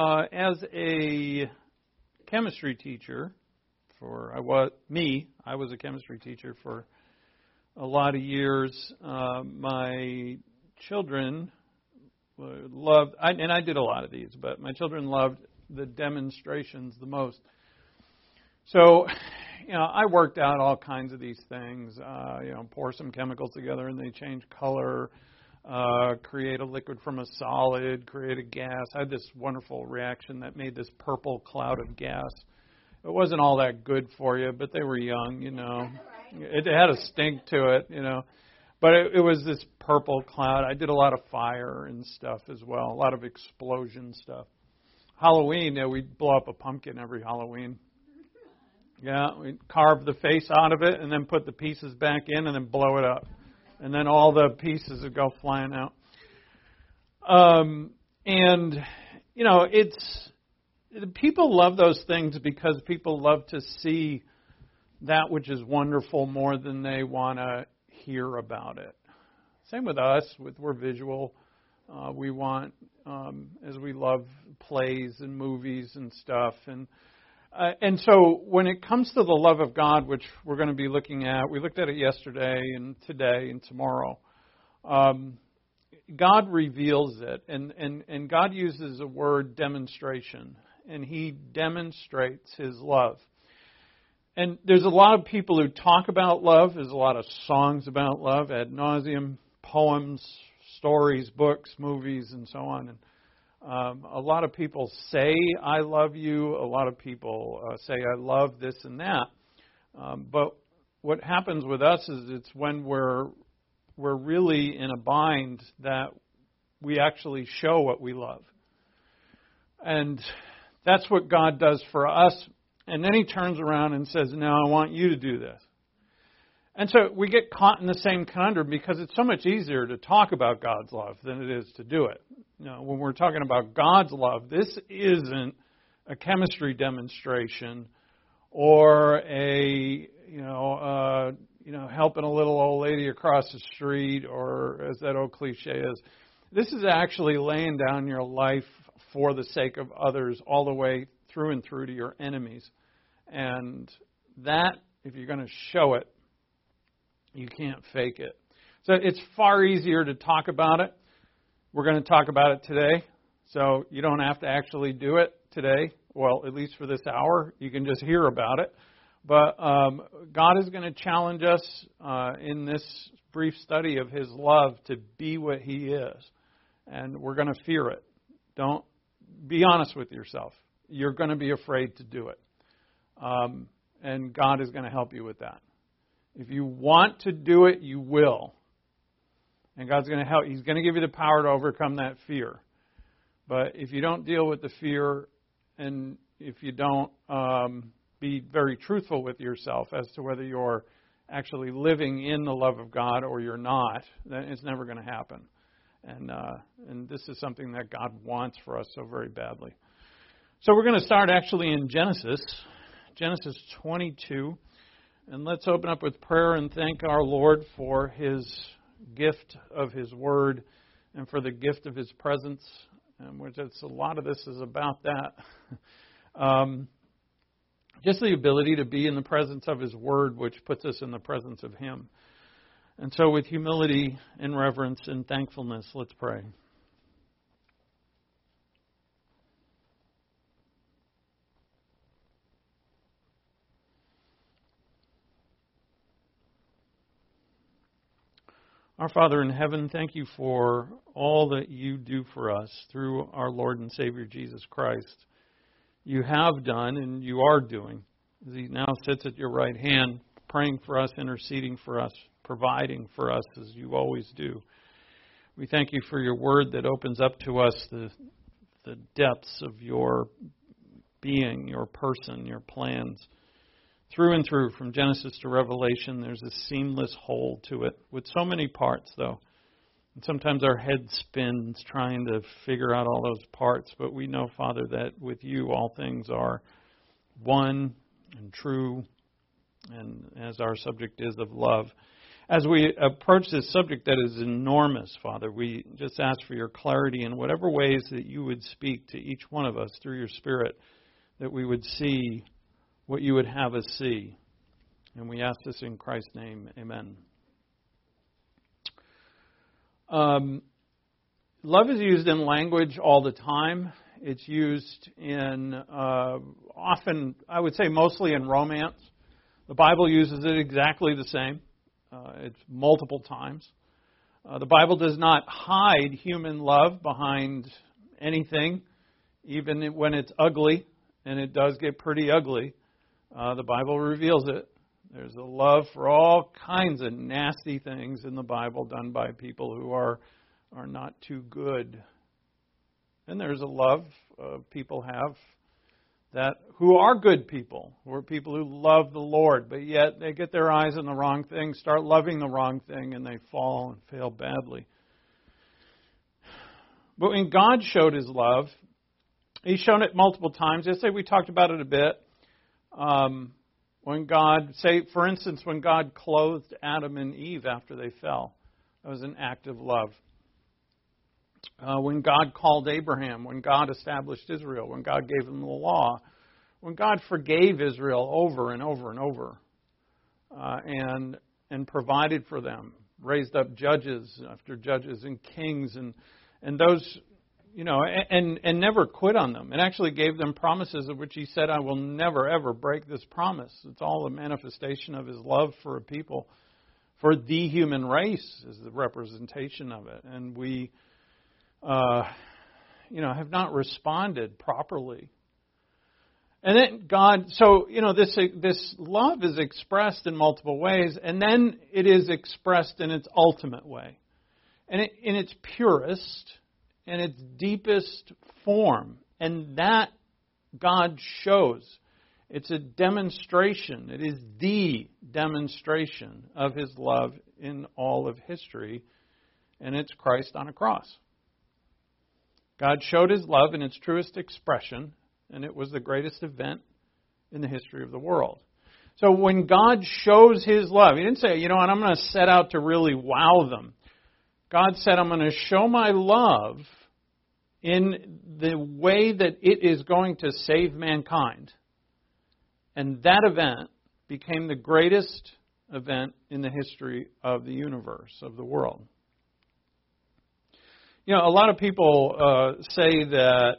Uh, as a chemistry teacher, for I was me, I was a chemistry teacher for a lot of years. Uh, my children loved, I, and I did a lot of these, but my children loved the demonstrations the most. So, you know, I worked out all kinds of these things. Uh, you know, pour some chemicals together and they change color. Uh, create a liquid from a solid, create a gas. I had this wonderful reaction that made this purple cloud of gas. It wasn't all that good for you, but they were young, you know. It had a stink to it, you know. But it, it was this purple cloud. I did a lot of fire and stuff as well, a lot of explosion stuff. Halloween, yeah, we'd blow up a pumpkin every Halloween. Yeah, we'd carve the face out of it and then put the pieces back in and then blow it up. And then all the pieces would go flying out. Um, and, you know, it's, people love those things because people love to see that which is wonderful more than they want to hear about it. Same with us, with we're visual. Uh, we want, um, as we love plays and movies and stuff, and uh, and so when it comes to the love of God, which we're going to be looking at, we looked at it yesterday and today and tomorrow. Um, God reveals it, and, and, and God uses a word demonstration, and He demonstrates His love. And there's a lot of people who talk about love. There's a lot of songs about love, ad nauseum, poems, stories, books, movies, and so on. And um, a lot of people say I love you. A lot of people uh, say I love this and that. Um, but what happens with us is it's when we're we're really in a bind that we actually show what we love. And that's what God does for us and then he turns around and says, Now I want you to do this. And so we get caught in the same conundrum because it's so much easier to talk about God's love than it is to do it. Know, when we're talking about God's love, this isn't a chemistry demonstration or a you know uh, you know helping a little old lady across the street or as that old cliche is. This is actually laying down your life for the sake of others all the way through and through to your enemies. And that, if you're going to show it, you can't fake it. So it's far easier to talk about it. We're going to talk about it today. So you don't have to actually do it today. Well, at least for this hour, you can just hear about it. But um, God is going to challenge us uh, in this brief study of His love to be what He is, and we're going to fear it. Don't be honest with yourself. You're going to be afraid to do it. Um, and God is going to help you with that. If you want to do it, you will. And God's going to help. He's going to give you the power to overcome that fear. But if you don't deal with the fear, and if you don't um, be very truthful with yourself as to whether you're actually living in the love of God or you're not, then it's never going to happen. And uh, and this is something that God wants for us so very badly. So we're going to start actually in Genesis Genesis 22. And let's open up with prayer and thank our Lord for his gift of his word and for the gift of his presence, and which it's a lot of this is about that. um, just the ability to be in the presence of his word, which puts us in the presence of him. And so, with humility and reverence and thankfulness, let's pray. Our Father in heaven, thank you for all that you do for us through our Lord and Savior Jesus Christ. You have done and you are doing. He now sits at your right hand, praying for us, interceding for us, providing for us as you always do. We thank you for your word that opens up to us the, the depths of your being, your person, your plans through and through, from Genesis to Revelation, there's a seamless whole to it, with so many parts, though. And sometimes our head spins trying to figure out all those parts, but we know, Father, that with you all things are one and true, and as our subject is of love. As we approach this subject that is enormous, Father, we just ask for your clarity in whatever ways that you would speak to each one of us through your Spirit, that we would see what you would have us see. And we ask this in Christ's name. Amen. Um, love is used in language all the time. It's used in uh, often, I would say, mostly in romance. The Bible uses it exactly the same. Uh, it's multiple times. Uh, the Bible does not hide human love behind anything, even when it's ugly, and it does get pretty ugly. Uh, the Bible reveals it. There's a love for all kinds of nasty things in the Bible done by people who are are not too good. And there's a love uh, people have that who are good people, who are people who love the Lord, but yet they get their eyes on the wrong thing, start loving the wrong thing, and they fall and fail badly. But when God showed His love, He's shown it multiple times. Yesterday we talked about it a bit. Um, when God, say, for instance, when God clothed Adam and Eve after they fell, that was an act of love. Uh, when God called Abraham, when God established Israel, when God gave them the law, when God forgave Israel over and over and over, uh, and and provided for them, raised up judges after judges and kings, and and those you know, and and never quit on them, and actually gave them promises of which he said, "I will never ever break this promise." It's all a manifestation of his love for a people, for the human race is the representation of it, and we, uh, you know, have not responded properly. And then God, so you know, this this love is expressed in multiple ways, and then it is expressed in its ultimate way, and it, in its purest in its deepest form. And that God shows. It's a demonstration. It is the demonstration of his love in all of history, and it's Christ on a cross. God showed his love in its truest expression, and it was the greatest event in the history of the world. So when God shows his love, he didn't say, you know what, I'm going to set out to really wow them. God said, I'm going to show my love in the way that it is going to save mankind. And that event became the greatest event in the history of the universe, of the world. You know, a lot of people uh, say that,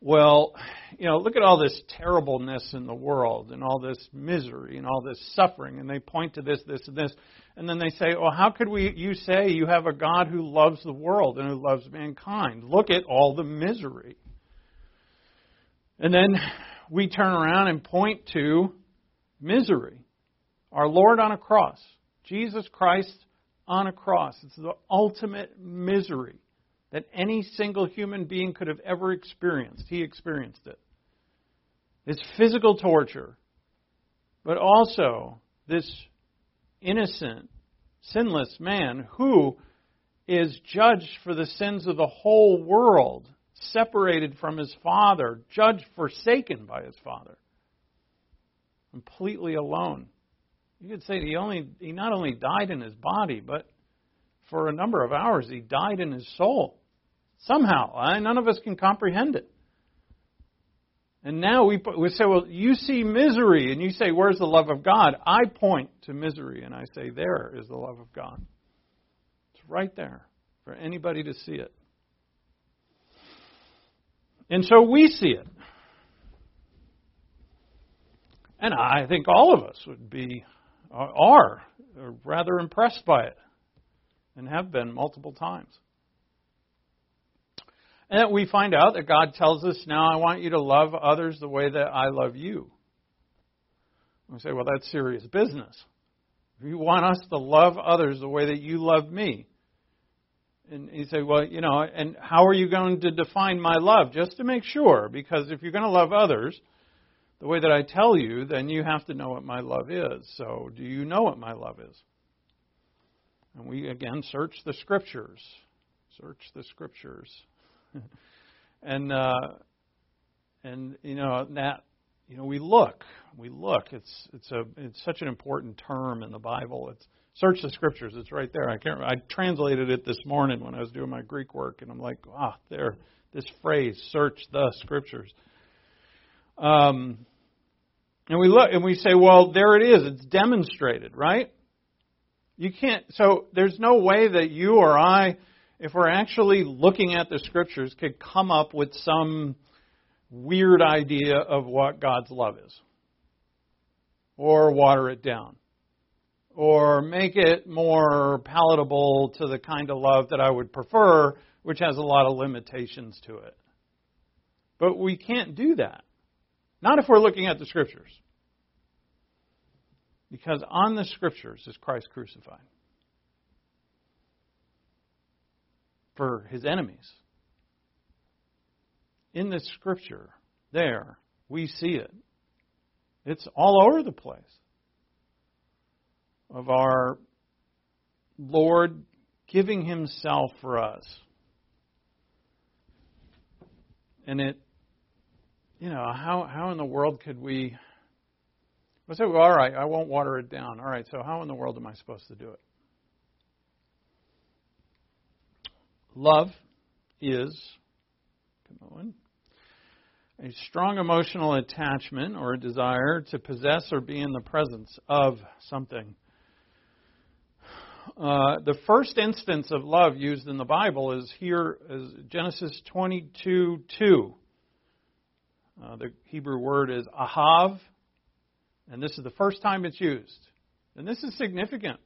well, you know, look at all this terribleness in the world and all this misery and all this suffering, and they point to this, this, and this. And then they say, well, how could we, you say you have a God who loves the world and who loves mankind? Look at all the misery. And then we turn around and point to misery. Our Lord on a cross. Jesus Christ on a cross. It's the ultimate misery that any single human being could have ever experienced. He experienced it. It's physical torture, but also this innocent, sinless man who is judged for the sins of the whole world, separated from his father, judged forsaken by his father, completely alone. You could say he only he not only died in his body, but for a number of hours he died in his soul. Somehow, none of us can comprehend it. And now we, we say, well, you see misery, and you say, where's the love of God? I point to misery, and I say, there is the love of God. It's right there for anybody to see it. And so we see it. And I think all of us would be, are, rather impressed by it, and have been multiple times. And we find out that God tells us, now I want you to love others the way that I love you. We say, well, that's serious business. You want us to love others the way that you love me. And you say, well, you know, and how are you going to define my love? Just to make sure, because if you're going to love others the way that I tell you, then you have to know what my love is. So, do you know what my love is? And we, again, search the scriptures. Search the scriptures. and, uh, and, you know, that, you know, we look. We look. It's, it's, a, it's such an important term in the Bible. It's, search the scriptures. It's right there. I can't. I translated it this morning when I was doing my Greek work, and I'm like, ah, there. This phrase, "search the scriptures." Um, and we look and we say, well, there it is. It's demonstrated, right? You can't. So there's no way that you or I, if we're actually looking at the scriptures, could come up with some weird idea of what God's love is, or water it down or make it more palatable to the kind of love that I would prefer, which has a lot of limitations to it. But we can't do that. Not if we're looking at the Scriptures. Because on the Scriptures is Christ crucified for his enemies. In the Scripture, there, we see it. It's all over the place of our Lord giving Himself for us. And it, you know, how, how in the world could we. I say, well, all right, I won't water it down. All right, so how in the world am I supposed to do it? Love is, a strong emotional attachment or a desire to possess or be in the presence of something. Uh, the first instance of love used in the Bible is here is Genesis 22 2. Uh, the Hebrew word is ahav, and this is the first time it's used. And this is significant.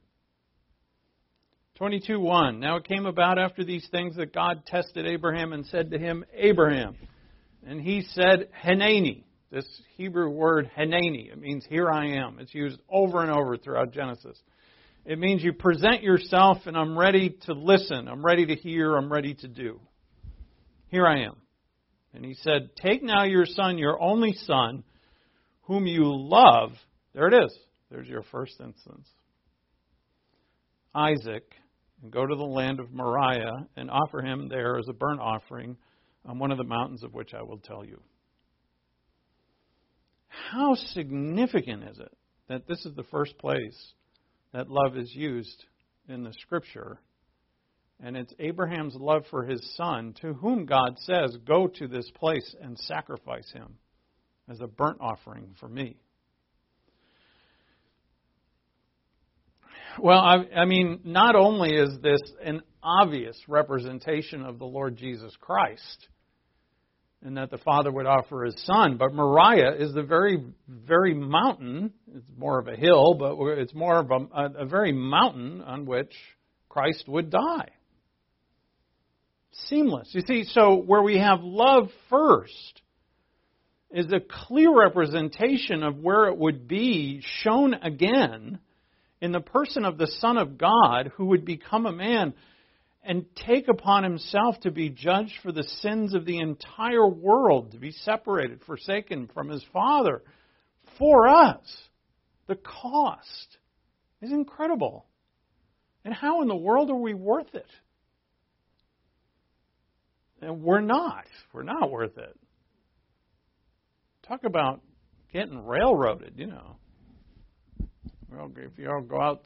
22 1. Now it came about after these things that God tested Abraham and said to him, Abraham. And he said, Hanani. This Hebrew word, Hanani. It means here I am. It's used over and over throughout Genesis. It means you present yourself and I'm ready to listen, I'm ready to hear, I'm ready to do. Here I am. And he said, Take now your son, your only son, whom you love. There it is. There's your first instance. Isaac, and go to the land of Moriah and offer him there as a burnt offering on one of the mountains of which I will tell you. How significant is it that this is the first place that love is used in the scripture. And it's Abraham's love for his son, to whom God says, Go to this place and sacrifice him as a burnt offering for me. Well, I, I, mean, not only is this an obvious representation of the Lord Jesus Christ, and that the father would offer his son. But Moriah is the very, very mountain. It's more of a hill, but it's more of a, a very mountain on which Christ would die. Seamless. You see, so where we have love first is a clear representation of where it would be shown again in the person of the Son of God who would become a man and take upon himself to be judged for the sins of the entire world, to be separated, forsaken from his Father for us. The cost is incredible. And how in the world are we worth it? And we're not. We're not worth it. Talk about getting railroaded, you know. Well, if you all go out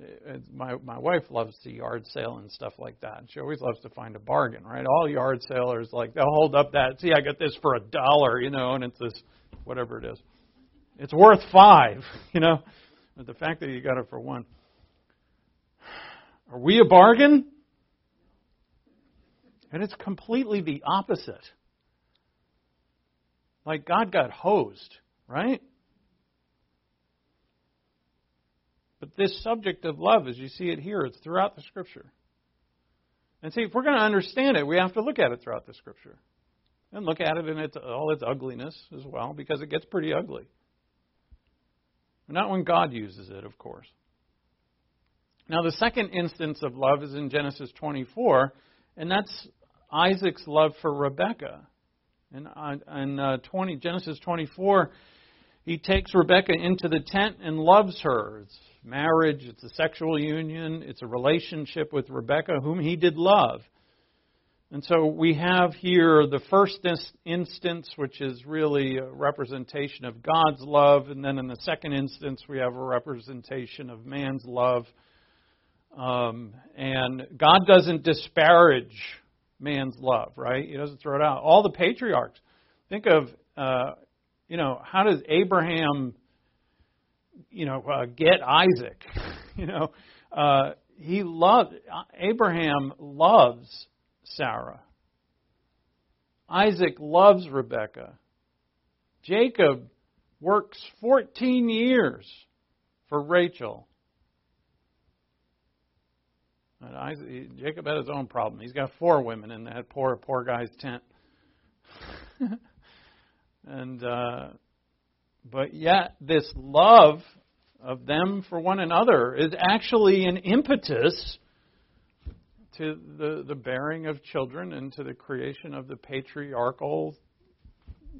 uh, my my wife loves to yard sale and stuff like that. She always loves to find a bargain, right? All yard sailors like they'll hold up that see I got this for a dollar, you know, and it's this whatever it is. It's worth five, you know. But the fact that you got it for one. Are we a bargain? And it's completely the opposite. Like God got hosed, right? But this subject of love, as you see it here, it's throughout the Scripture. And see, if we're going to understand it, we have to look at it throughout the Scripture. And look at it in its, all its ugliness as well, because it gets pretty ugly. Not when God uses it, of course. Now, the second instance of love is in Genesis 24, and that's Isaac's love for Rebekah. Uh, in uh, 20, Genesis 24, He takes Rebecca into the tent and loves her. It's marriage, it's a sexual union, it's a relationship with Rebecca, whom he did love. And so we have here the first instance, which is really a representation of God's love, and then in the second instance, we have a representation of man's love. Um, and God doesn't disparage man's love, right? He doesn't throw it out. All the patriarchs. Think of, uh, you know, how does Abraham, you know, uh, get Isaac? you know, uh, he loved Abraham loves Sarah. Isaac loves Rebekah. Jacob works 14 years for Rachel. Isaac, Jacob had his own problem. He's got four women in that poor, poor guy's tent. and uh, but yet this love of them for one another is actually an impetus to the, the bearing of children and to the creation of the patriarchal,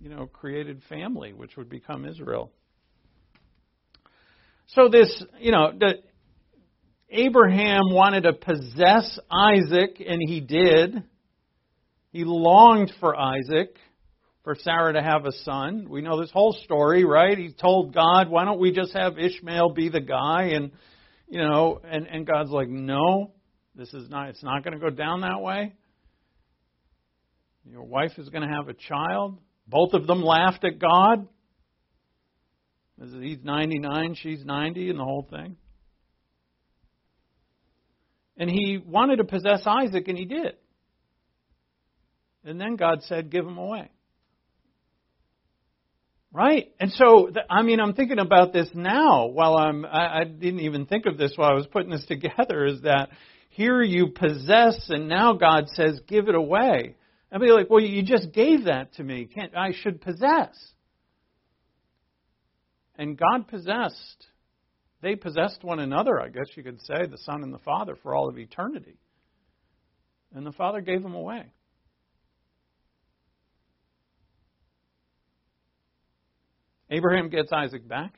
you know, created family, which would become Israel. So this, you know, the, Abraham wanted to possess Isaac, and he did. He longed for Isaac, for Sarah to have a son. We know this whole story, right? He told God, "Why don't we just have Ishmael be the guy?" And you know, and and God's like, "No, this is not. It's not going to go down that way." Your wife is going to have a child. Both of them laughed at God. He's 99, she's 90, and the whole thing. And he wanted to possess Isaac, and he did. And then God said, Give him away. Right? And so, I mean, I'm thinking about this now while I'm, I, I didn't even think of this while I was putting this together, is that here you possess, and now God says, Give it away. I'd be like, Well, you just gave that to me. Can't, I should possess. And God possessed they possessed one another, I guess you could say, the Son and the Father, for all of eternity. And the Father gave them away. Abraham gets Isaac back.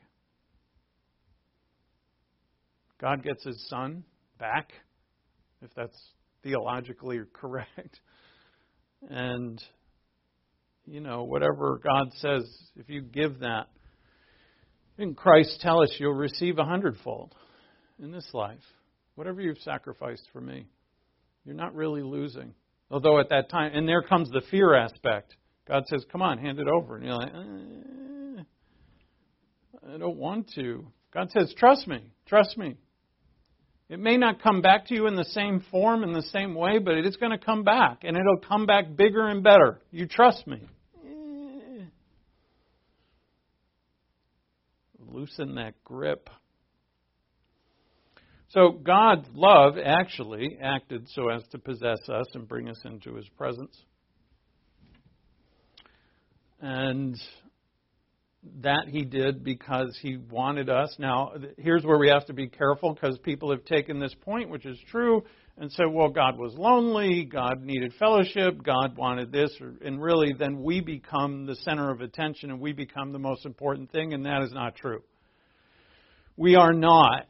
God gets his son back, if that's theologically correct. And, you know, whatever God says, if you give that, didn't Christ tell us you'll receive a hundredfold in this life? Whatever you've sacrificed for me, you're not really losing. Although at that time, and there comes the fear aspect. God says, Come on, hand it over. And you're like, eh, I don't want to. God says, Trust me, trust me. It may not come back to you in the same form, in the same way, but it is going to come back, and it'll come back bigger and better. You trust me. Loosen that grip. So God's love actually acted so as to possess us and bring us into his presence. And that he did because he wanted us. Now, here's where we have to be careful because people have taken this point, which is true, and said, well, God was lonely, God needed fellowship, God wanted this, and really then we become the center of attention and we become the most important thing, and that is not true. We are not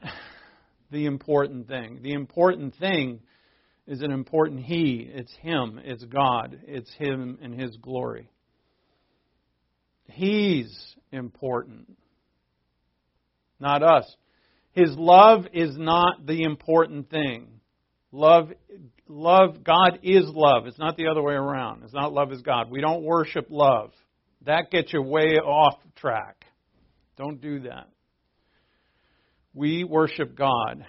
the important thing. The important thing is an important He. It's Him. It's God. It's Him and His glory. He's important, not us. His love is not the important thing. Love, love, God is love. It's not the other way around. It's not love is God. We don't worship love. That gets you way off track. Don't do that. We worship God,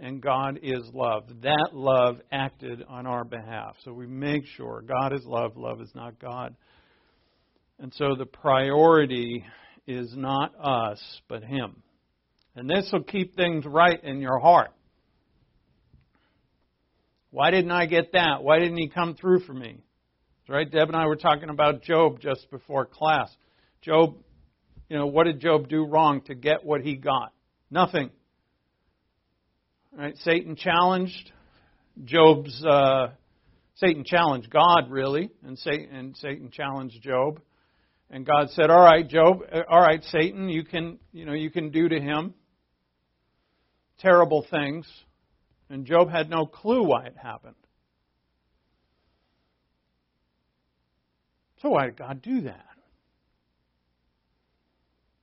and God is love. That love acted on our behalf. So we make sure God is love, love is not God. And so the priority is not us, but Him. And this will keep things right in your heart. Why didn't I get that? Why didn't he come through for me? Right? Deb and I were talking about Job just before class. Job, you know, what did Job do wrong to get what he got? Nothing. Right? Satan challenged Job's. Uh, Satan challenged God really, and Satan, and Satan challenged Job. And God said, "All right, Job, uh, all right, Satan, you can, you know, you can do to him terrible things." And Job had no clue why it happened. So why did God do that?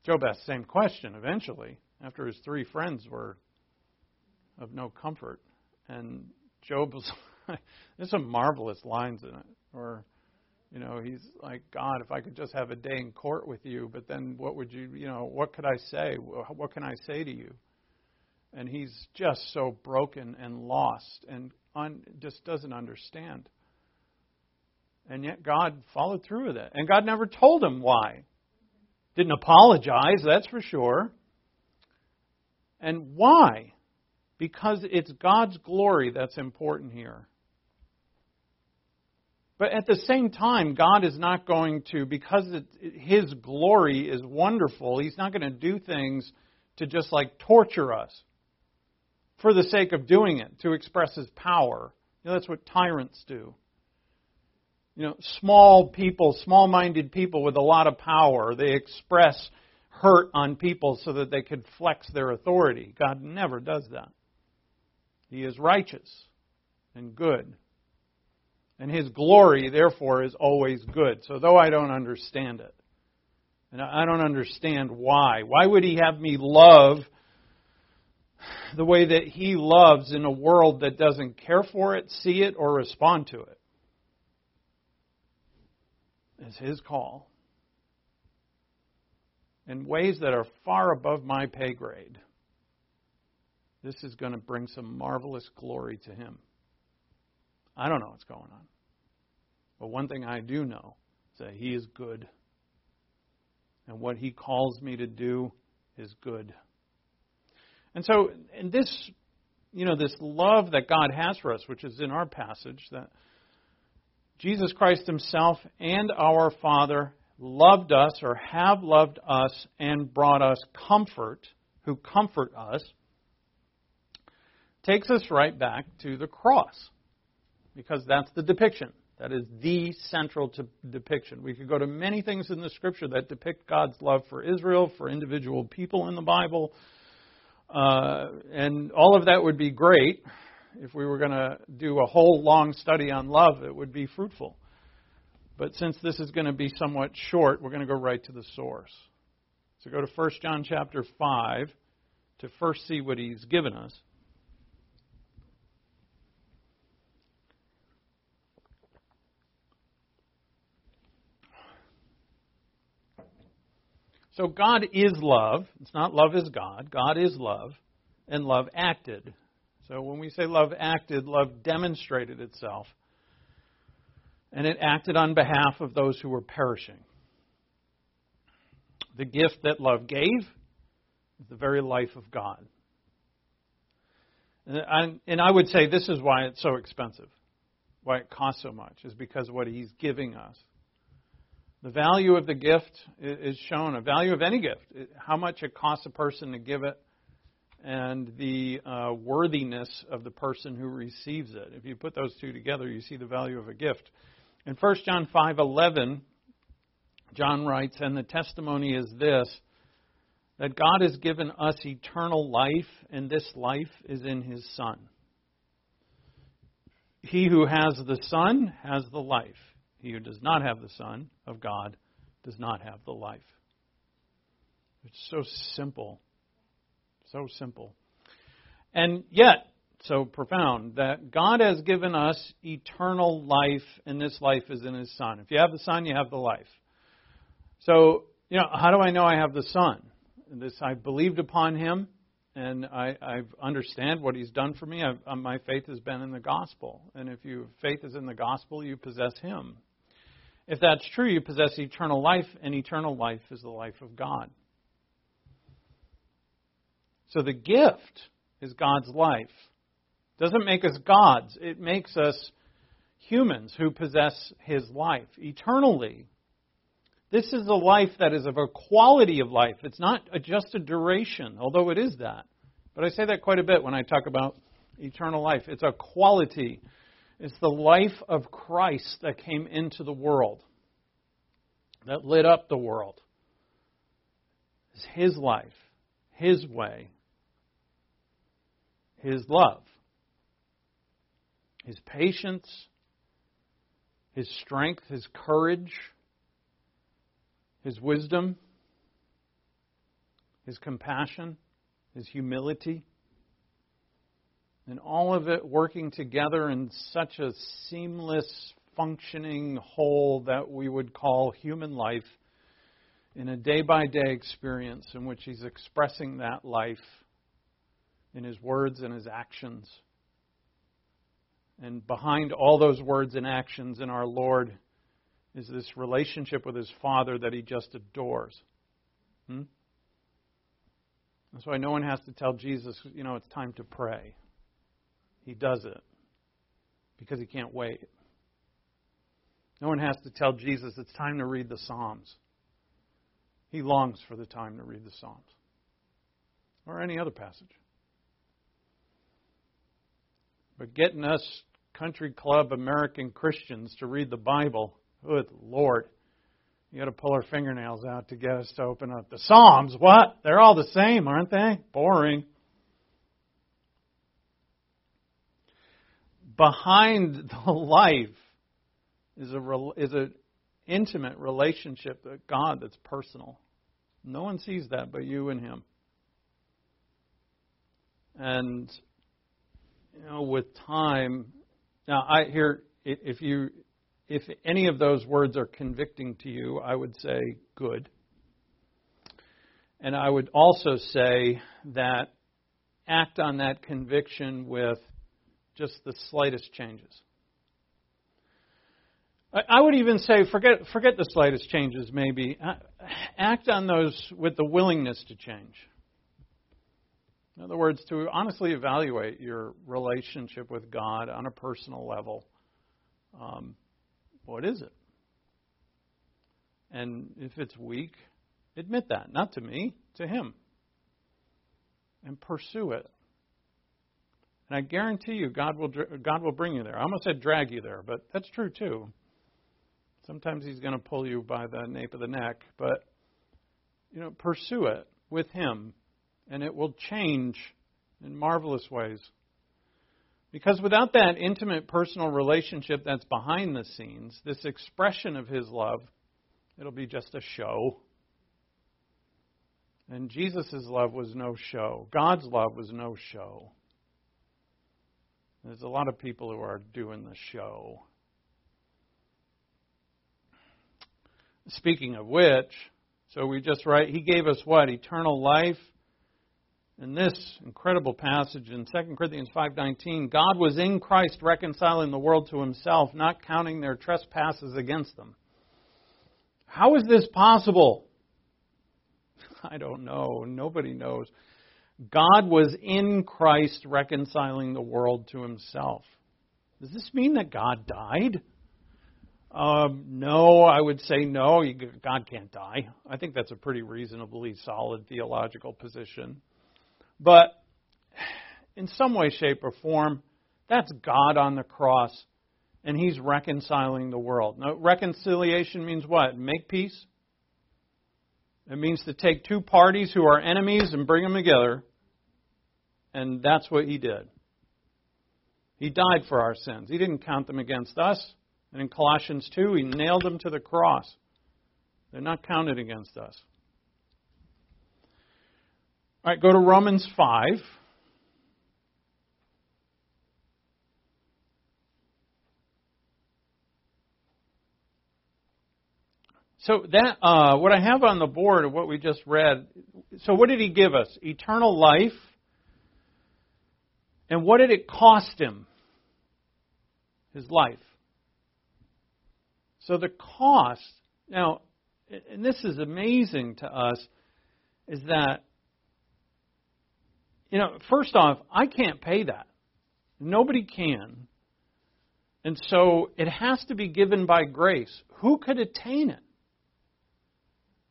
Job asked the same question eventually after his three friends were of no comfort. And Job was there's some marvelous lines in it. Or, you know, he's like, God, if I could just have a day in court with you, but then what would you, you know, what could I say? What can I say to you? And he's just so broken and lost and un, just doesn't understand. And yet God followed through with it. And God never told him why. Didn't apologize, that's for sure. And why? Because it's God's glory that's important here. But at the same time, God is not going to, because it, His glory is wonderful, He's not going to do things to just like torture us for the sake of doing it, to express His power. You know, that's what tyrants do. You know, small people, small minded people with a lot of power, they express hurt on people so that they could flex their authority. God never does that. He is righteous and good. And His glory, therefore, is always good. So, though I don't understand it, and I don't understand why, why would He have me love the way that He loves in a world that doesn't care for it, see it, or respond to it? It's His call in ways that are far above my pay grade. This is going to bring some marvelous glory to Him. I don't know what's going on. But one thing I do know is that He is good. And what He calls me to do is good. And so, in this, you know, this love that God has for us, which is in our passage, that Jesus Christ Himself and our Father loved us or have loved us and brought us comfort, who comfort us, takes us right back to the cross. Because that's the depiction. That is the central depiction. We could go to many things in the scripture that depict God's love for Israel, for individual people in the Bible. Uh, and all of that would be great. If we were going to do a whole long study on love, it would be fruitful. But since this is going to be somewhat short, we're going to go right to the source. So go to 1 John chapter 5 to first see what he's given us. So God is love. It's not love is God. God is love, and love acted. So when we say love acted, love demonstrated itself and it acted on behalf of those who were perishing. The gift that love gave is the very life of God. And I would say this is why it's so expensive, why it costs so much, is because of what He's giving us. The value of the gift is shown, a value of any gift, how much it costs a person to give it, and the uh, worthiness of the person who receives it. If you put those two together, you see the value of a gift. In 1 John 5:11, John writes, "And the testimony is this: that God has given us eternal life, and this life is in His Son. He who has the Son has the life. He who does not have the Son of God does not have the life." It's so simple. So simple. And yet, so profound that God has given us eternal life, and this life is in His Son. If you have the Son, you have the life. So, you know, how do I know I have the Son? This I believed upon Him, and I, I understand what He's done for me. I've, uh, my faith has been in the gospel, and if your faith is in the gospel, you possess Him. If that's true, you possess eternal life, and eternal life is the life of God. So the gift is God's life It doesn't make us gods, it makes us humans who possess his life eternally. This is a life that is of a quality of life. It's not just a duration, although it is that. But I say that quite a bit when I talk about eternal life. It's a quality. It's the life of Christ that came into the world. that lit up the world. It's His life, His way, His love, His patience, His strength, His courage, His wisdom, His compassion, His humility and all of it working together in such a seamless, functioning whole that we would call human life in a day by day experience in which he's expressing that life in his words and his actions. And behind all those words and actions in our Lord is this relationship with his Father that he just adores. Hmm? That's why no one has to tell Jesus, you know, it's time to pray. He does it because he can't wait. No one has to tell Jesus it's time to read the Psalms. He longs for the time to read the Psalms or any other passage. But getting us country club American Christians to read the Bible, good Lord, you got to pull our fingernails out to get us to open up the Psalms. What? They're all the same, aren't they? Boring. Behind the life is a is an intimate relationship with God that's personal. No one sees that but you and Him. And you know, with time, now I hear if you if any of those words are convicting to you, I would say good. And I would also say that act on that conviction with just the slightest changes. I would even say forget forget the slightest changes maybe. Act on those with the willingness to change. In other words, to honestly evaluate your relationship with God on a personal level. Um, what is it? And if it's weak, admit that. Not to me, to Him. And pursue it. And I guarantee you, God will, God will bring you there. I almost said drag you there, but that's true too. Sometimes He's going to pull you by the nape of the neck, but you know, pursue it with Him, and it will change in marvelous ways. Because without that intimate personal relationship that's behind the scenes, this expression of His love, it'll be just a show. And Jesus' love was no show. God's love was no show. There's a lot of people who are doing the show. Speaking of which, so we just write, He gave us what? Eternal life. In this incredible passage in 2 Corinthians 5:19, God was in Christ reconciling the world to himself, not counting their trespasses against them. How is this possible? I don't know. Nobody knows. God was in Christ reconciling the world to himself. Does this mean that God died? Um, no, I would say no. God can't die. I think that's a pretty reasonably solid theological position. But in some way, shape, or form, that's God on the cross, and He's reconciling the world. Now, reconciliation means what? Make peace? It means to take two parties who are enemies and bring them together and that's what he did. He died for our sins. He didn't count them against us. And in Colossians 2, he nailed them to the cross. They're not counted against us. All right, go to Romans 5. So that uh, what I have on the board of what we just read. So what did he give us? Eternal life and what did it cost him? His life. So the cost, now, and this is amazing to us, is that, you know, first off, I can't pay that. Nobody can. And so it has to be given by grace. Who could attain it?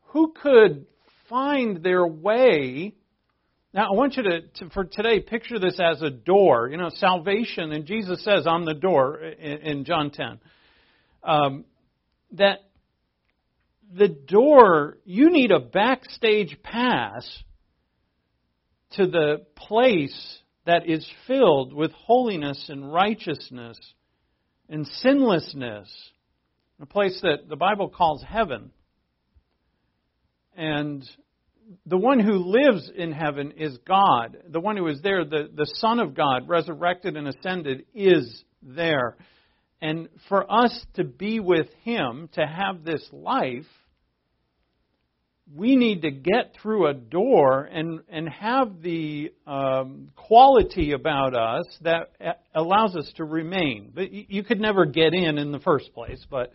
Who could find their way now, I want you to, to, for today, picture this as a door. You know, salvation, and Jesus says, I'm the door in, in John 10. Um, that the door, you need a backstage pass to the place that is filled with holiness and righteousness and sinlessness, a place that the Bible calls heaven. And the one who lives in heaven is God. The one who is there, the, the Son of God, resurrected and ascended, is there. And for us to be with Him, to have this life, we need to get through a door and, and have the um, quality about us that allows us to remain. But you could never get in in the first place, but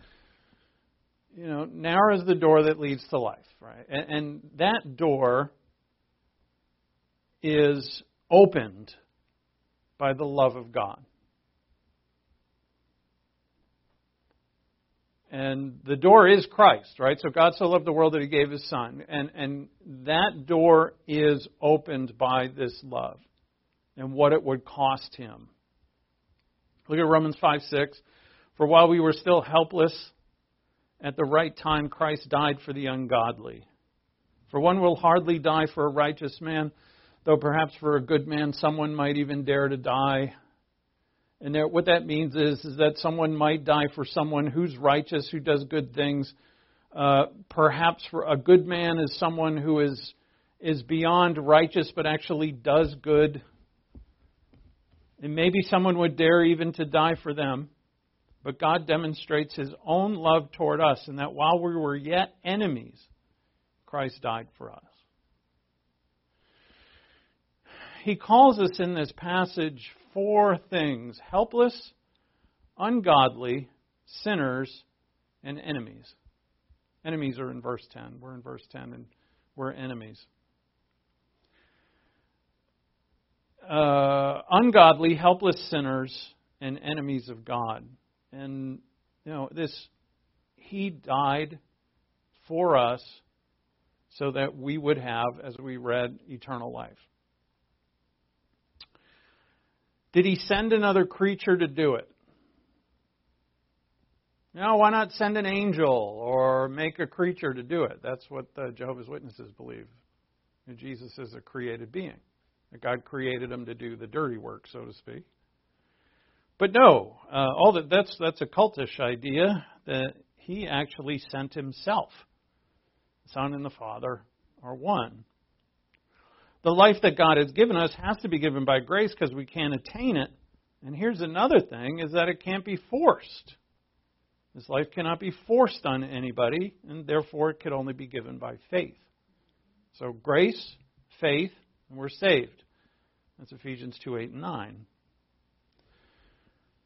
you know, narrow is the door that leads to life, right? And, and that door is opened by the love of God. And the door is Christ, right? So God so loved the world that he gave his son. And, and that door is opened by this love and what it would cost him. Look at Romans 5 6. For while we were still helpless, at the right time Christ died for the ungodly. For one will hardly die for a righteous man, though perhaps for a good man someone might even dare to die. And there, what that means is, is that someone might die for someone who's righteous, who does good things. Uh, perhaps for a good man is someone who is is beyond righteous but actually does good. And maybe someone would dare even to die for them. But God demonstrates his own love toward us in that while we were yet enemies, Christ died for us. He calls us in this passage four things helpless, ungodly, sinners, and enemies. Enemies are in verse 10. We're in verse 10, and we're enemies. Uh, ungodly, helpless sinners, and enemies of God. And, you know, this, he died for us so that we would have, as we read, eternal life. Did he send another creature to do it? No, why not send an angel or make a creature to do it? That's what the Jehovah's Witnesses believe. Jesus is a created being. That God created him to do the dirty work, so to speak. But no, uh, all that that's that's a cultish idea that he actually sent himself. The Son and the Father are one. The life that God has given us has to be given by grace because we can't attain it. And here's another thing is that it can't be forced. This life cannot be forced on anybody, and therefore it could only be given by faith. So grace, faith, and we're saved. That's Ephesians 2 8 and 9.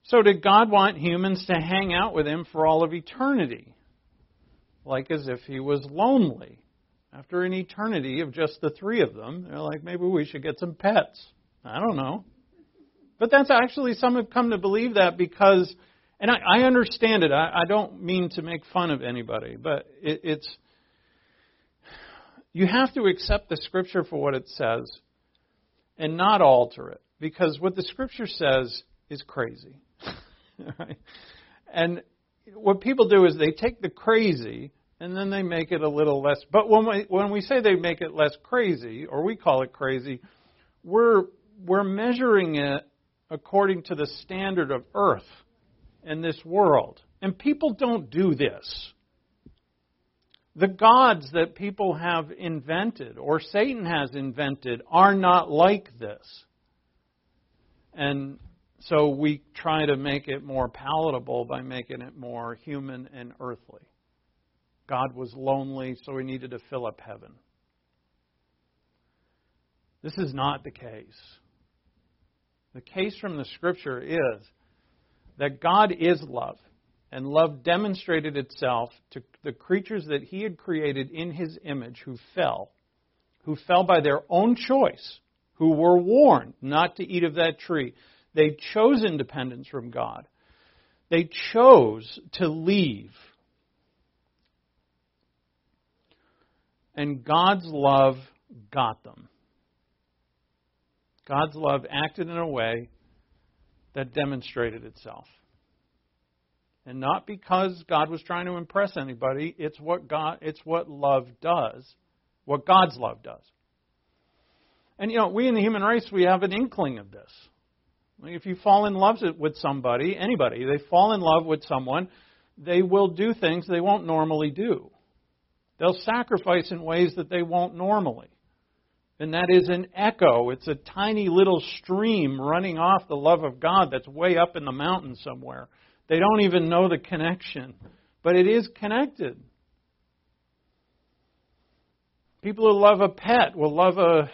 So, did God want humans to hang out with Him for all of eternity? Like as if He was lonely. After an eternity of just the three of them, they're like, maybe we should get some pets. I don't know. But that's actually, some have come to believe that because, and I, I understand it. I, I don't mean to make fun of anybody, but it, it's, you have to accept the Scripture for what it says and not alter it. Because what the Scripture says is crazy. right? And what people do is they take the crazy and then they make it a little less. But when we when we say they make it less crazy, or we call it crazy, we're we're measuring it according to the standard of earth and this world. And people don't do this. The gods that people have invented or Satan has invented are not like this. And so we try to make it more palatable by making it more human and earthly. God was lonely, so he needed to fill up heaven. This is not the case. The case from the scripture is that God is love, and love demonstrated itself to the creatures that he had created in his image who fell, who fell by their own choice, who were warned not to eat of that tree. They chose independence from God. They chose to leave. And God's love got them. God's love acted in a way that demonstrated itself. And not because God was trying to impress anybody, it's what God it's what love does, what God's love does. And you know, we in the human race we have an inkling of this. If you fall in love with somebody, anybody, they fall in love with someone, they will do things they won't normally do. They'll sacrifice in ways that they won't normally. And that is an echo. It's a tiny little stream running off the love of God that's way up in the mountain somewhere. They don't even know the connection, but it is connected. People who love a pet will love a.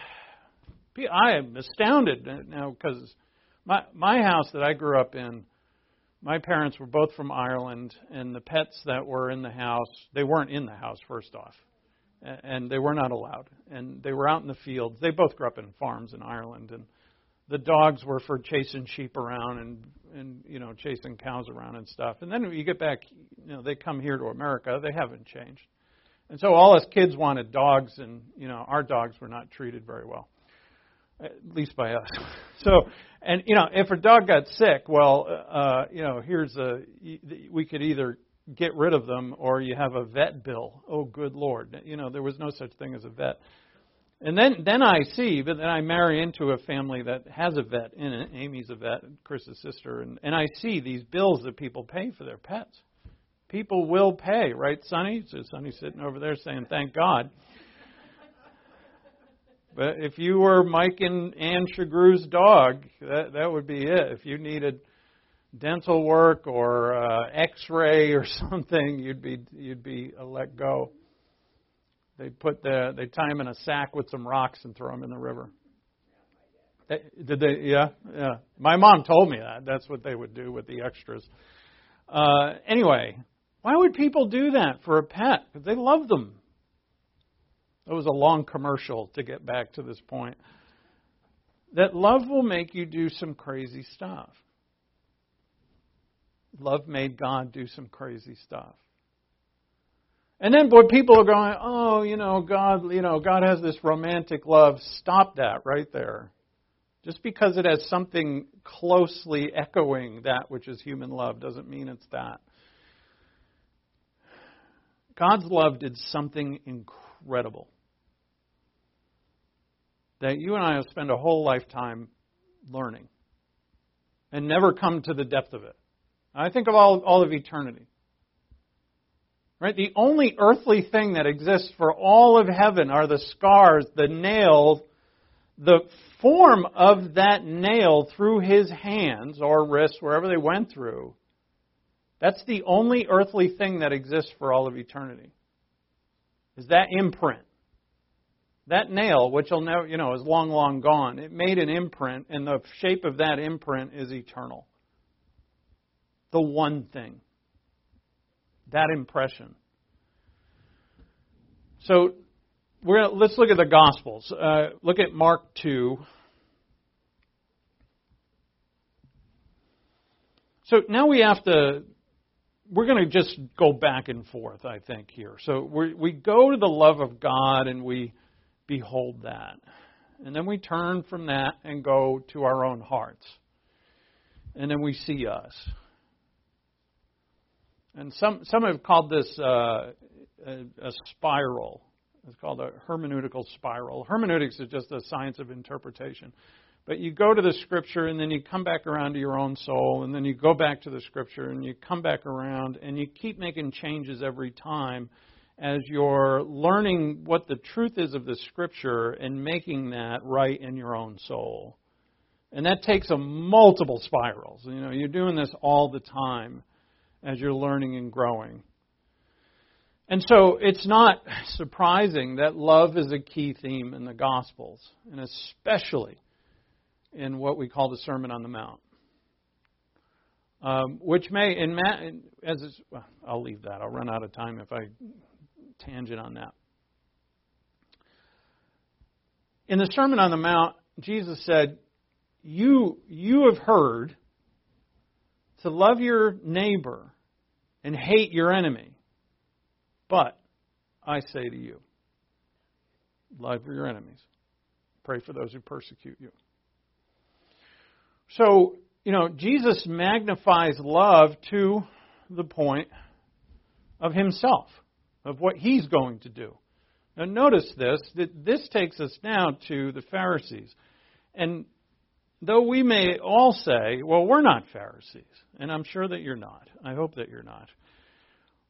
I am astounded now because my my house that I grew up in, my parents were both from Ireland, and the pets that were in the house, they weren't in the house first off, and they were not allowed, and they were out in the fields. They both grew up in farms in Ireland, and the dogs were for chasing sheep around and and you know chasing cows around and stuff. And then you get back, you know they come here to America, they haven't changed, and so all us kids wanted dogs, and you know our dogs were not treated very well at least by us. So, and you know, if a dog got sick, well, uh, you know, here's a we could either get rid of them or you have a vet bill. Oh, good lord! You know, there was no such thing as a vet. And then then I see, but then I marry into a family that has a vet in it. Amy's a vet, Chris's sister, and and I see these bills that people pay for their pets. People will pay, right, Sonny? So Sonny's sitting over there saying, "Thank God." But if you were Mike and Ann Chagrew's dog, that that would be it. If you needed dental work or uh, X-ray or something, you'd be you'd be uh, let go. They put the they tie him in a sack with some rocks and throw him in the river. Did they? Yeah, yeah. My mom told me that. That's what they would do with the extras. Uh, anyway, why would people do that for a pet? Because they love them. It was a long commercial to get back to this point. That love will make you do some crazy stuff. Love made God do some crazy stuff. And then boy, people are going, oh, you know, God, you know, God has this romantic love. Stop that right there. Just because it has something closely echoing that which is human love doesn't mean it's that. God's love did something incredible that you and I have spent a whole lifetime learning and never come to the depth of it. I think of all, all of eternity. Right? The only earthly thing that exists for all of heaven are the scars, the nails, the form of that nail through his hands or wrists, wherever they went through. That's the only earthly thing that exists for all of eternity. Is that imprint. That nail, which will never, you know, is long, long gone, it made an imprint, and the shape of that imprint is eternal. The one thing. That impression. So, we're let's look at the Gospels. Uh, look at Mark 2. So now we have to, we're going to just go back and forth, I think, here. So we we go to the love of God and we behold that. And then we turn from that and go to our own hearts. And then we see us. And some, some have called this uh, a, a spiral. It's called a hermeneutical spiral. Hermeneutics is just a science of interpretation. But you go to the scripture and then you come back around to your own soul and then you go back to the scripture and you come back around and you keep making changes every time as you're learning what the truth is of the Scripture and making that right in your own soul. And that takes a multiple spirals. You know, you're doing this all the time as you're learning and growing. And so it's not surprising that love is a key theme in the Gospels, and especially in what we call the Sermon on the Mount. Um, which may, in Matt, as well, I'll leave that. I'll run out of time if I tangent on that. In the Sermon on the Mount, Jesus said, You, you have heard to love your neighbor and hate your enemy. But I say to you, love your enemies. Pray for those who persecute you. So, you know, Jesus magnifies love to the point of himself, of what he's going to do. Now, notice this, that this takes us now to the Pharisees. And though we may all say, well, we're not Pharisees, and I'm sure that you're not. I hope that you're not.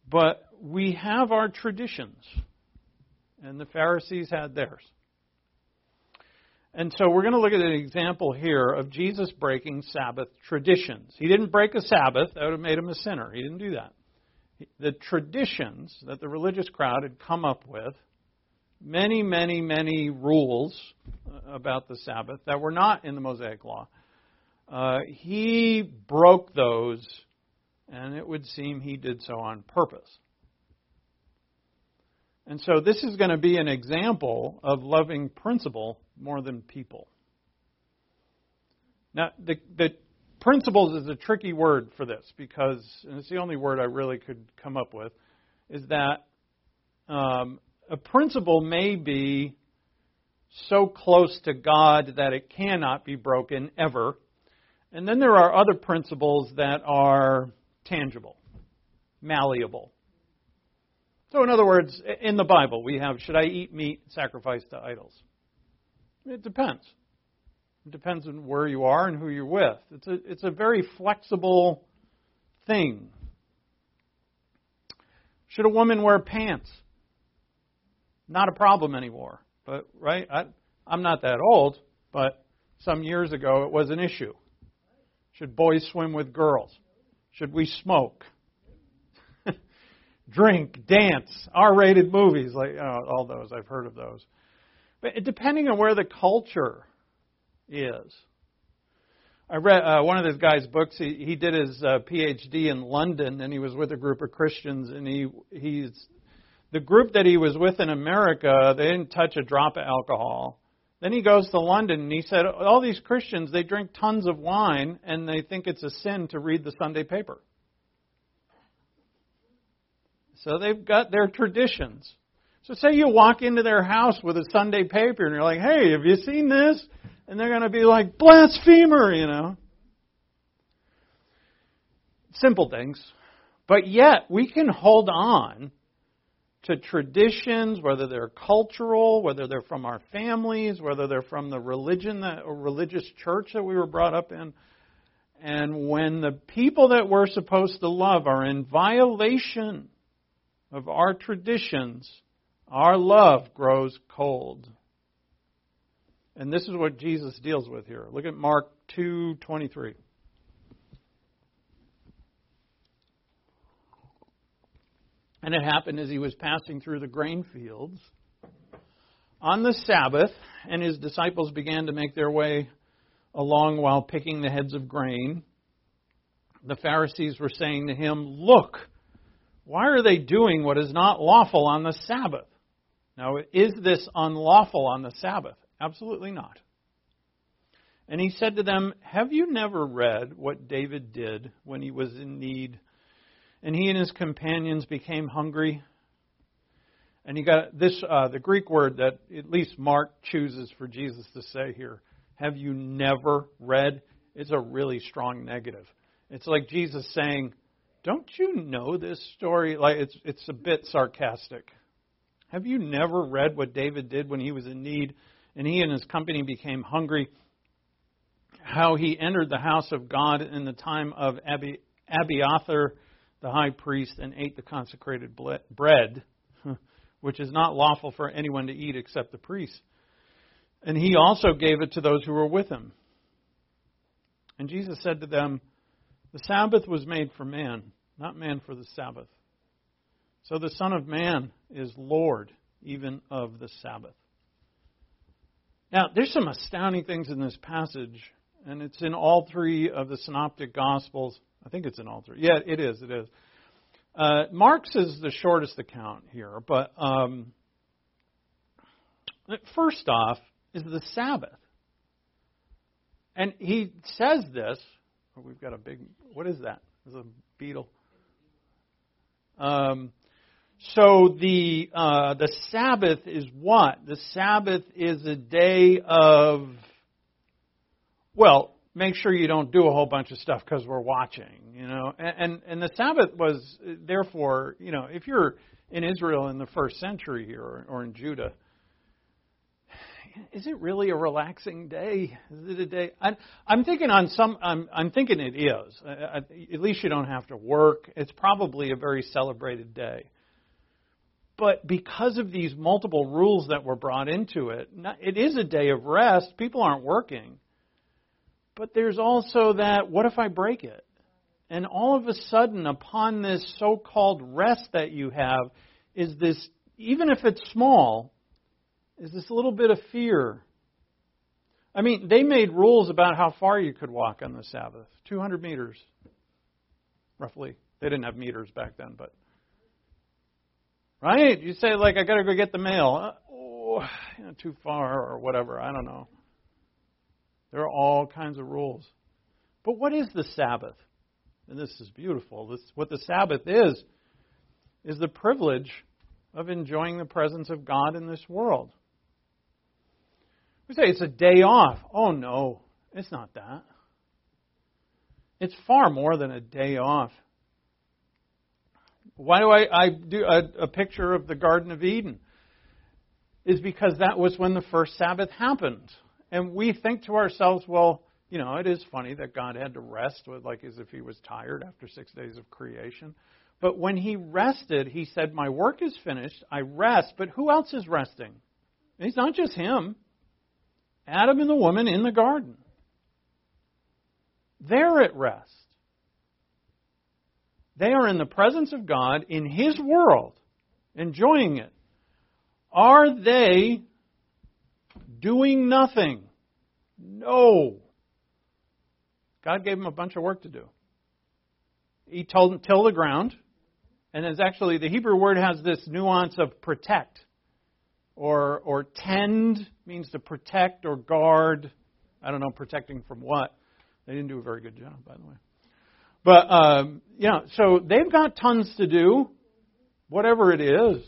But we have our traditions, and the Pharisees had theirs. And so we're going to look at an example here of Jesus breaking Sabbath traditions. He didn't break a Sabbath, that would have made him a sinner. He didn't do that. The traditions that the religious crowd had come up with, many, many, many rules about the Sabbath that were not in the Mosaic Law, uh, he broke those, and it would seem he did so on purpose. And so this is going to be an example of loving principle more than people. Now, the, the principles is a tricky word for this because, and it's the only word I really could come up with, is that um, a principle may be so close to God that it cannot be broken ever. And then there are other principles that are tangible, malleable. So, in other words, in the Bible, we have should I eat meat sacrificed to idols? It depends. It depends on where you are and who you're with. It's a, it's a very flexible thing. Should a woman wear pants? Not a problem anymore. But, right? I, I'm not that old, but some years ago it was an issue. Should boys swim with girls? Should we smoke? Drink, dance, R rated movies, like you know, all those. I've heard of those. But depending on where the culture is. I read uh, one of this guy's books. He, he did his uh, PhD in London, and he was with a group of Christians. And he he's the group that he was with in America. They didn't touch a drop of alcohol. Then he goes to London, and he said all these Christians they drink tons of wine, and they think it's a sin to read the Sunday paper. So they've got their traditions. So say you walk into their house with a Sunday paper and you're like, hey, have you seen this? And they're going to be like, blasphemer, you know. Simple things. But yet, we can hold on to traditions, whether they're cultural, whether they're from our families, whether they're from the religion that, or religious church that we were brought up in. And when the people that we're supposed to love are in violation of our traditions, our love grows cold. And this is what Jesus deals with here. Look at Mark 2:23. And it happened as he was passing through the grain fields on the Sabbath, and his disciples began to make their way along while picking the heads of grain. The Pharisees were saying to him, Look, why are they doing what is not lawful on the Sabbath? Now, is this unlawful on the Sabbath? Absolutely not. And he said to them, Have you never read what David did when he was in need and he and his companions became hungry? And he got this, uh, the Greek word that at least Mark chooses for Jesus to say here. Have you never read? It's a really strong negative. It's like Jesus saying, Don't you know this story? Like it's it's a bit sarcastic. Have you never read what David did when he was in need and he and his company became hungry? How he entered the house of God in the time of Abi, Abiathar, the high priest, and ate the consecrated bread, which is not lawful for anyone to eat except the priest. And he also gave it to those who were with him. And Jesus said to them, The Sabbath was made for man, not man for the Sabbath. So the Son of Man is Lord even of the Sabbath. Now, there's some astounding things in this passage, and it's in all three of the synoptic gospels. I think it's in all three. Yeah, it is. It is. Uh, Mark's is the shortest account here, but um, first off is the Sabbath, and he says this. Oh, we've got a big. What is that? Is a beetle. Um, so the uh, the Sabbath is what? The Sabbath is a day of well, make sure you don't do a whole bunch of stuff because we're watching, you know. And, and and the Sabbath was therefore, you know, if you're in Israel in the first century here or, or in Judah, is it really a relaxing day? Is it a day? I'm, I'm thinking on some. I'm, I'm thinking it is. At least you don't have to work. It's probably a very celebrated day. But because of these multiple rules that were brought into it, it is a day of rest. People aren't working. But there's also that what if I break it? And all of a sudden, upon this so called rest that you have, is this, even if it's small, is this little bit of fear. I mean, they made rules about how far you could walk on the Sabbath 200 meters, roughly. They didn't have meters back then, but. Right? You say, like, I got to go get the mail. Uh, oh, you know, too far or whatever. I don't know. There are all kinds of rules. But what is the Sabbath? And this is beautiful. This, what the Sabbath is, is the privilege of enjoying the presence of God in this world. We say it's a day off. Oh, no, it's not that. It's far more than a day off. Why do I, I do a, a picture of the Garden of Eden? Is because that was when the first Sabbath happened. And we think to ourselves, well, you know, it is funny that God had to rest, with, like as if he was tired after six days of creation. But when he rested, he said, My work is finished. I rest. But who else is resting? It's not just him. Adam and the woman in the garden. They're at rest. They are in the presence of God in His world, enjoying it. Are they doing nothing? No. God gave them a bunch of work to do. He told them till the ground, and it's actually the Hebrew word has this nuance of protect or or tend means to protect or guard. I don't know protecting from what. They didn't do a very good job, by the way. But um, yeah, so they've got tons to do, whatever it is.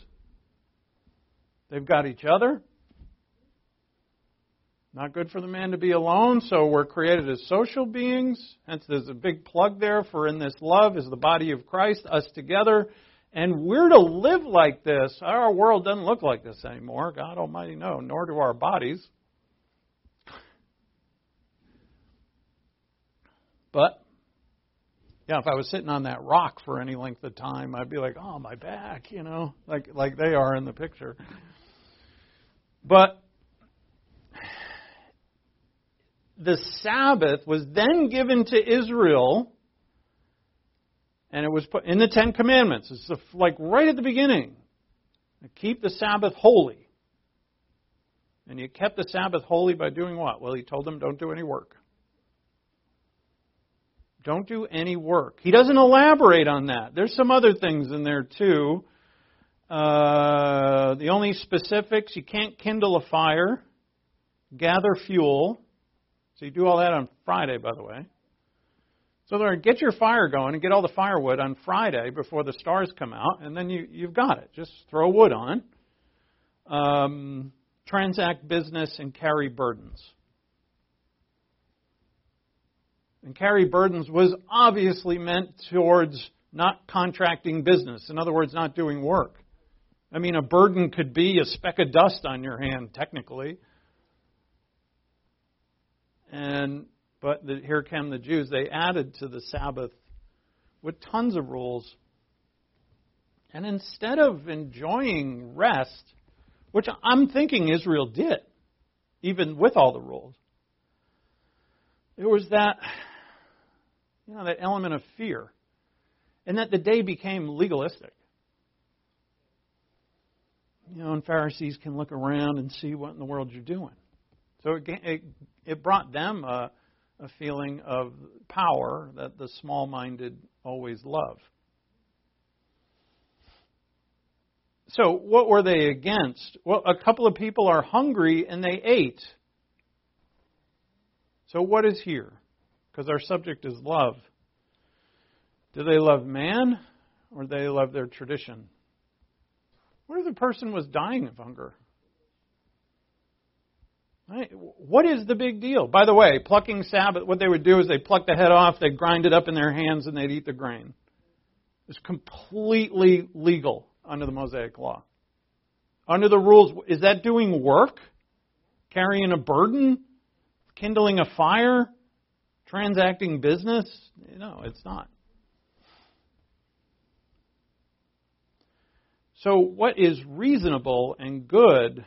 They've got each other. Not good for the man to be alone, so we're created as social beings. Hence, there's a big plug there for in this love is the body of Christ, us together. And we're to live like this. Our world doesn't look like this anymore. God Almighty, no, nor do our bodies. But, yeah, if I was sitting on that rock for any length of time, I'd be like, oh, my back, you know, like, like they are in the picture. But the Sabbath was then given to Israel and it was put in the Ten Commandments. It's like right at the beginning. Keep the Sabbath holy. And you kept the Sabbath holy by doing what? Well, he told them don't do any work. Don't do any work. He doesn't elaborate on that. There's some other things in there too. Uh, the only specifics you can't kindle a fire, gather fuel. So you do all that on Friday, by the way. So there, get your fire going and get all the firewood on Friday before the stars come out, and then you, you've got it. Just throw wood on. Um, transact business and carry burdens. And carry burdens was obviously meant towards not contracting business. In other words, not doing work. I mean, a burden could be a speck of dust on your hand, technically. And but the, here came the Jews. They added to the Sabbath with tons of rules. And instead of enjoying rest, which I'm thinking Israel did, even with all the rules, there was that, you know, that element of fear. And that the day became legalistic. You know, and Pharisees can look around and see what in the world you're doing. So it, it, it brought them a, a feeling of power that the small minded always love. So, what were they against? Well, a couple of people are hungry and they ate. So, what is here? Because our subject is love. Do they love man or do they love their tradition? What if the person was dying of hunger? Right? What is the big deal? By the way, plucking Sabbath, what they would do is they'd pluck the head off, they'd grind it up in their hands, and they'd eat the grain. It's completely legal under the Mosaic Law. Under the rules, is that doing work? Carrying a burden? Kindling a fire? Transacting business? No, it's not. So, what is reasonable and good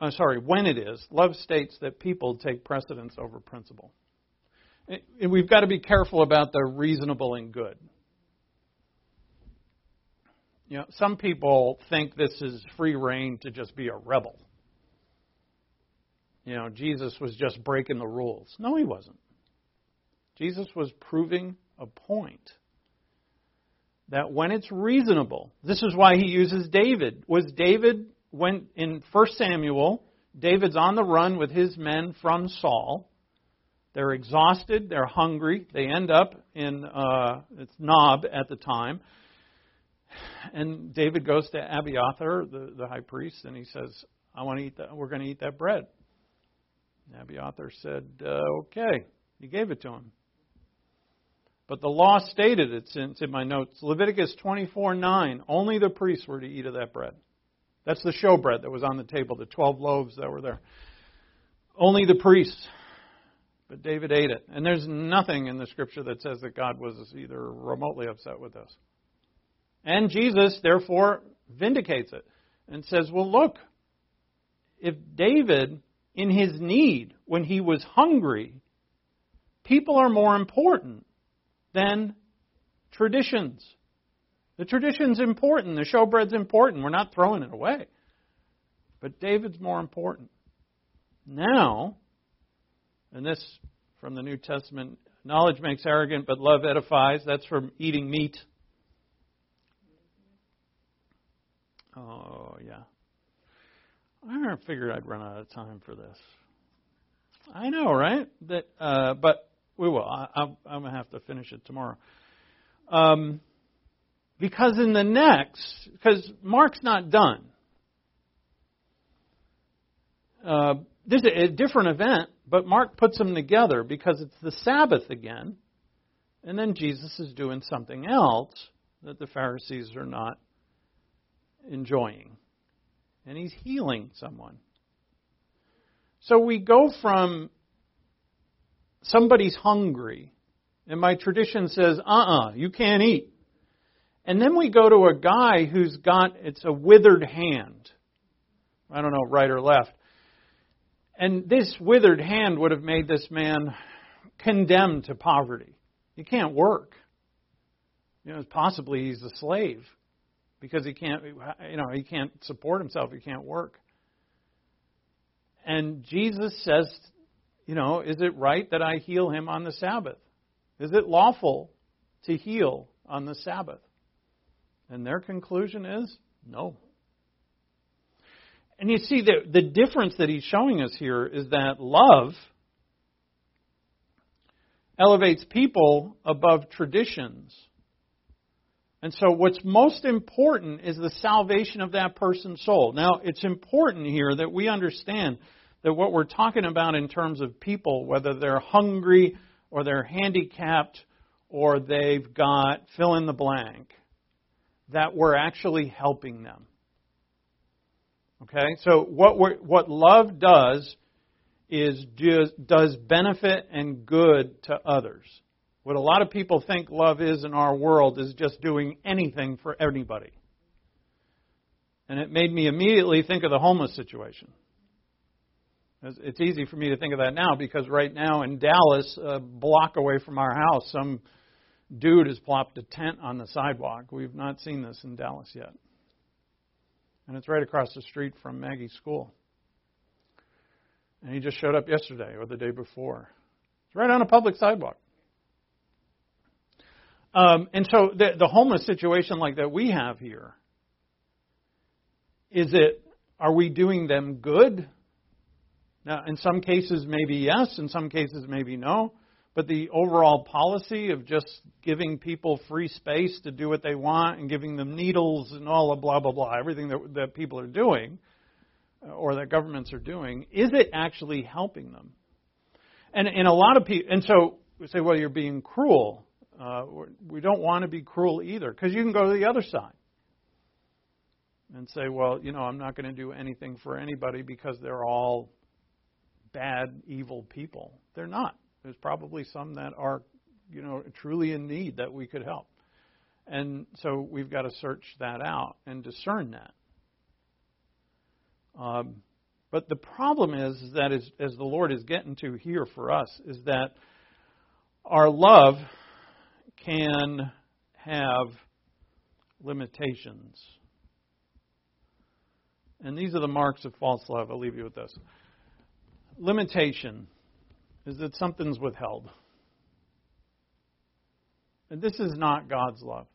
uh, sorry, when it is, love states that people take precedence over principle. And we've got to be careful about the reasonable and good. You know, some people think this is free reign to just be a rebel. You know, Jesus was just breaking the rules. No, he wasn't. Jesus was proving a point that when it's reasonable, this is why he uses David. Was David when in 1 Samuel, David's on the run with his men from Saul. They're exhausted, they're hungry. They end up in uh, it's Nob at the time. And David goes to Abiathar, the, the high priest, and he says, I want to eat that, we're going to eat that bread. And Abiathar said, uh, okay. He gave it to him. But the law stated, it's in, in my notes, Leviticus 24 9, only the priests were to eat of that bread. That's the showbread that was on the table, the 12 loaves that were there. Only the priests. But David ate it. And there's nothing in the scripture that says that God was either remotely upset with this. And Jesus, therefore, vindicates it and says, well, look, if David, in his need, when he was hungry, people are more important than traditions. The tradition's important. The showbread's important. We're not throwing it away. But David's more important. Now, and this from the New Testament knowledge makes arrogant, but love edifies. That's from eating meat. Oh, yeah. I figured I'd run out of time for this. I know, right? That, uh, but we will. I, am going to have to finish it tomorrow. Um, because in the next, because Mark's not done. Uh, this is a different event, but Mark puts them together because it's the Sabbath again, and then Jesus is doing something else that the Pharisees are not enjoying. And he's healing someone. So we go from somebody's hungry, and my tradition says, uh uh-uh, uh, you can't eat. And then we go to a guy who's got, it's a withered hand. I don't know, right or left. And this withered hand would have made this man condemned to poverty. He can't work. You know, possibly he's a slave because he can't, you know, he can't support himself. He can't work. And Jesus says, you know, is it right that I heal him on the Sabbath? Is it lawful to heal on the Sabbath? And their conclusion is no. And you see, the, the difference that he's showing us here is that love elevates people above traditions. And so, what's most important is the salvation of that person's soul. Now, it's important here that we understand that what we're talking about in terms of people, whether they're hungry or they're handicapped or they've got fill in the blank, that we're actually helping them. Okay? So what what love does is do, does benefit and good to others. What a lot of people think love is in our world is just doing anything for anybody. And it made me immediately think of the homeless situation. It's easy for me to think of that now because right now in Dallas, a block away from our house, some dude has plopped a tent on the sidewalk. We've not seen this in Dallas yet. And it's right across the street from Maggie's school. And he just showed up yesterday or the day before. It's right on a public sidewalk. Um, and so the, the homeless situation like that we have here, is it, are we doing them good? Now, in some cases, maybe yes. In some cases, maybe no. But the overall policy of just giving people free space to do what they want and giving them needles and all the blah, blah, blah, everything that, that people are doing, or that governments are doing, is it actually helping them? And, and a lot of people, and so we say, well, you're being cruel. Uh, we don't want to be cruel either, because you can go to the other side and say, well, you know, I'm not going to do anything for anybody because they're all bad, evil people. They're not. There's probably some that are, you know, truly in need that we could help. And so we've got to search that out and discern that. Um, but the problem is, is that as, as the Lord is getting to here for us, is that our love can have limitations. And these are the marks of false love. I'll leave you with this. Limitation is that something's withheld. And this is not God's love.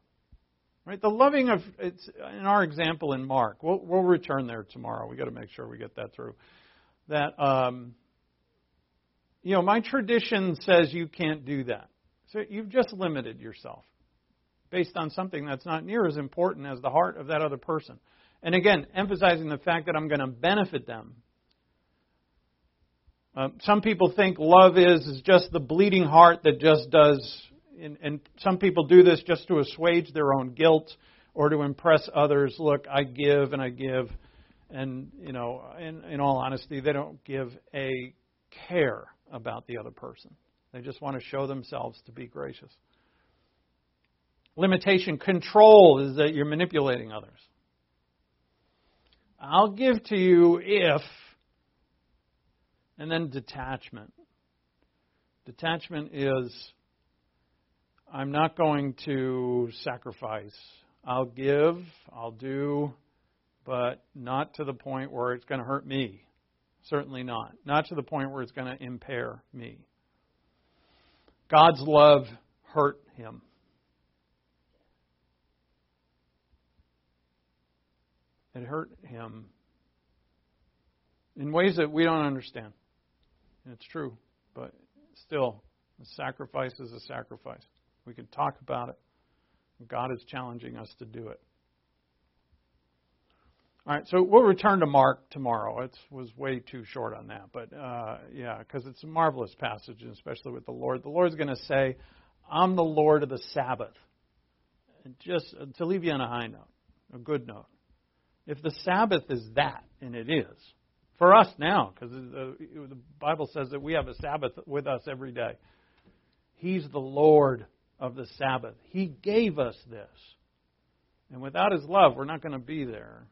Right? The loving of it's in our example in Mark. We'll we'll return there tomorrow. We got to make sure we get that through. That um, you know, my tradition says you can't do that. So you've just limited yourself based on something that's not near as important as the heart of that other person. And again, emphasizing the fact that I'm going to benefit them. Uh, some people think love is, is just the bleeding heart that just does and, and some people do this just to assuage their own guilt or to impress others. Look, I give and I give, and you know, in, in all honesty, they don't give a care about the other person. They just want to show themselves to be gracious. Limitation control is that you're manipulating others. I'll give to you if, and then detachment. Detachment is I'm not going to sacrifice. I'll give, I'll do, but not to the point where it's going to hurt me. Certainly not. Not to the point where it's going to impair me. God's love hurt him. It hurt him in ways that we don't understand. And it's true, but still, a sacrifice is a sacrifice. We can talk about it. God is challenging us to do it. All right, so we'll return to Mark tomorrow. It was way too short on that, but uh, yeah, because it's a marvelous passage, and especially with the Lord. The Lord's going to say, "I'm the Lord of the Sabbath," and just to leave you on a high note, a good note. If the Sabbath is that, and it is for us now, because the, the Bible says that we have a Sabbath with us every day. He's the Lord of the Sabbath. He gave us this. And without His love, we're not going to be there.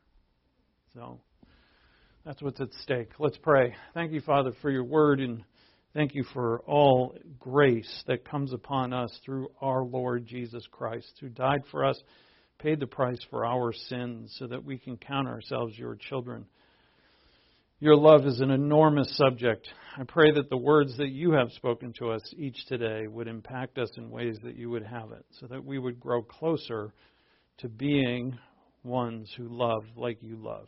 So that's what's at stake. Let's pray. Thank you, Father, for your word, and thank you for all grace that comes upon us through our Lord Jesus Christ, who died for us, paid the price for our sins, so that we can count ourselves your children. Your love is an enormous subject. I pray that the words that you have spoken to us each today would impact us in ways that you would have it, so that we would grow closer to being ones who love like you love.